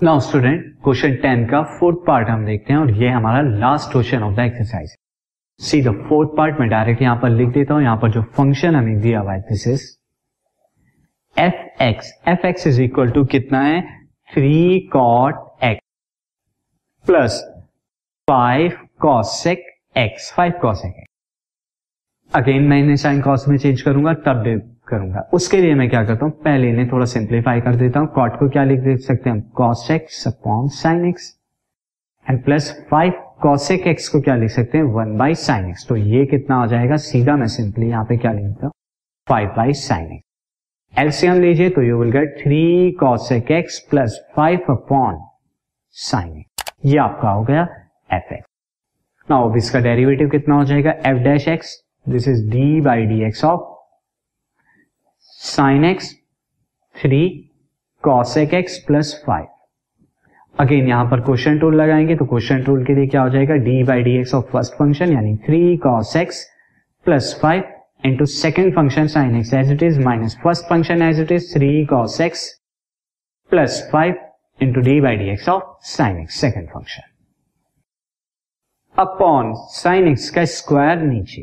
Now student question ten का fourth part हम देखते हैं और ये हमारा last question of the exercise C the fourth part में डायरेक्ट यहाँ पर लिख देता हूँ। यहाँ पर जो फ़ंक्शन हमें दिया हुआ है this is f x f x is equal to कितना है three cot x plus five cosec x five cosec x again मैं इन्हें साइन कॉस में चेंज करूँगा, तब करूँगा। उसके लिए मैं क्या करता हूँ? पहले इन्हें थोड़ा सिंप्लीफाई कर देता हूँ। कॉट को क्या लिख सकते हैं cos x upon sine x and plus five cosec x को क्या लिख सकते हैं? वन बाई साइन एक्स तो ये कितना आ जाएगा? सीधा मैं सिंपली यहाँ पे क्या लिखता हूँ? Five by sine x LCM लीजिए तो you will get three cosec x plus five upon sine x ये आपका हो गया एफ़ एक्स ना इसका डेरिवेटिव कितना हो जाएगा? F dash x this is d by d x of sine x three cosec x plus five again यहाँ पर क्वेश्चन टूल लगाएँगे तो क्वेश्चन टूल के लिए क्या हो जाएगा? D by d x of first function यानी three cos x plus five into second function sine x as it is minus first function as it is three cos x plus five into d by d x of sine x second function upon sine x का square नीचे।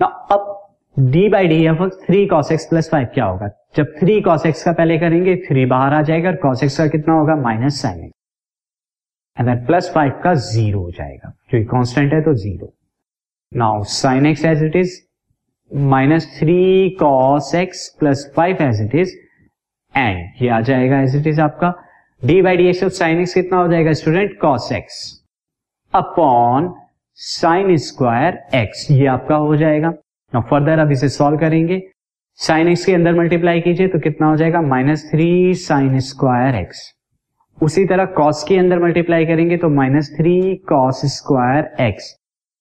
अब d by d f three cos x plus five क्या होगा? जब three cos x का पहले करेंगे three बाहर आ जाएगा और कॉस एक्स का कितना होगा? Minus sine x and plus five का ज़ीरो हो जाएगा। क्योंकि कांस्टेंट है तो zero now sine x as it is minus three cos x plus five as it is and ये आ जाएगा एज इट इज़ आपका। D by d x of sine x कितना हो जाएगा student cos x upon sine square x ये आपका हो जाएगा। नाउ फर्दर अब इसे सॉल्व करेंगे। साइन एक्स के अंदर मल्टीप्लाई कीजिए तो कितना हो जाएगा? Minus three sine square x उसी तरह कॉस के अंदर मल्टीप्लाई करेंगे तो minus three cos square x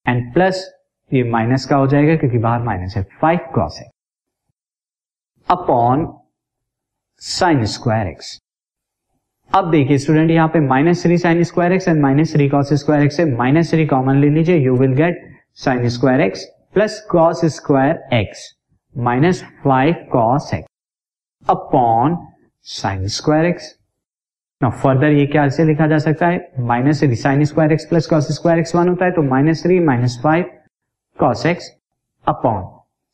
and plus ये माइनस का हो जाएगा क्योंकि बाहर माइनस है। फाइव कॉस है। अपॉन साइन स्क्वायर एक्स अब देखिए स्टूडेंट यहाँ पे minus three sine square x and minus three cos square x है माइनस थ्री कॉमन ले लीजिए। You will get sine square x plus cos square x minus five cos x upon sine square x ना further ये क्या से लिखा जा सकता है? Minus three sine square x plus cos square x one होता है तो minus three minus five cos x upon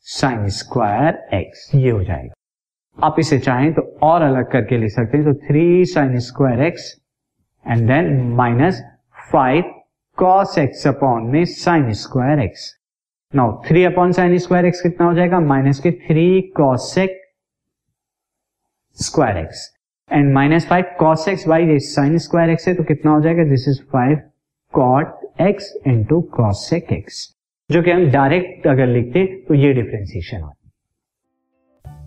sine square x ये हो जाएगा। आप इसे चाहें तो और अलग करके लिख सकते हैं। तो three sine square x and then minus five cos x upon में sine square x now three upon sine square x कितना हो जाएगा? माइनस के three cosec square x and minus five cos x by sine square x है तो कितना हो जाएगा? This is five cot x into cosec x जो कि हम डायरेक्ट अगर लिखते तो ये डिफ्रेंसिएशन हो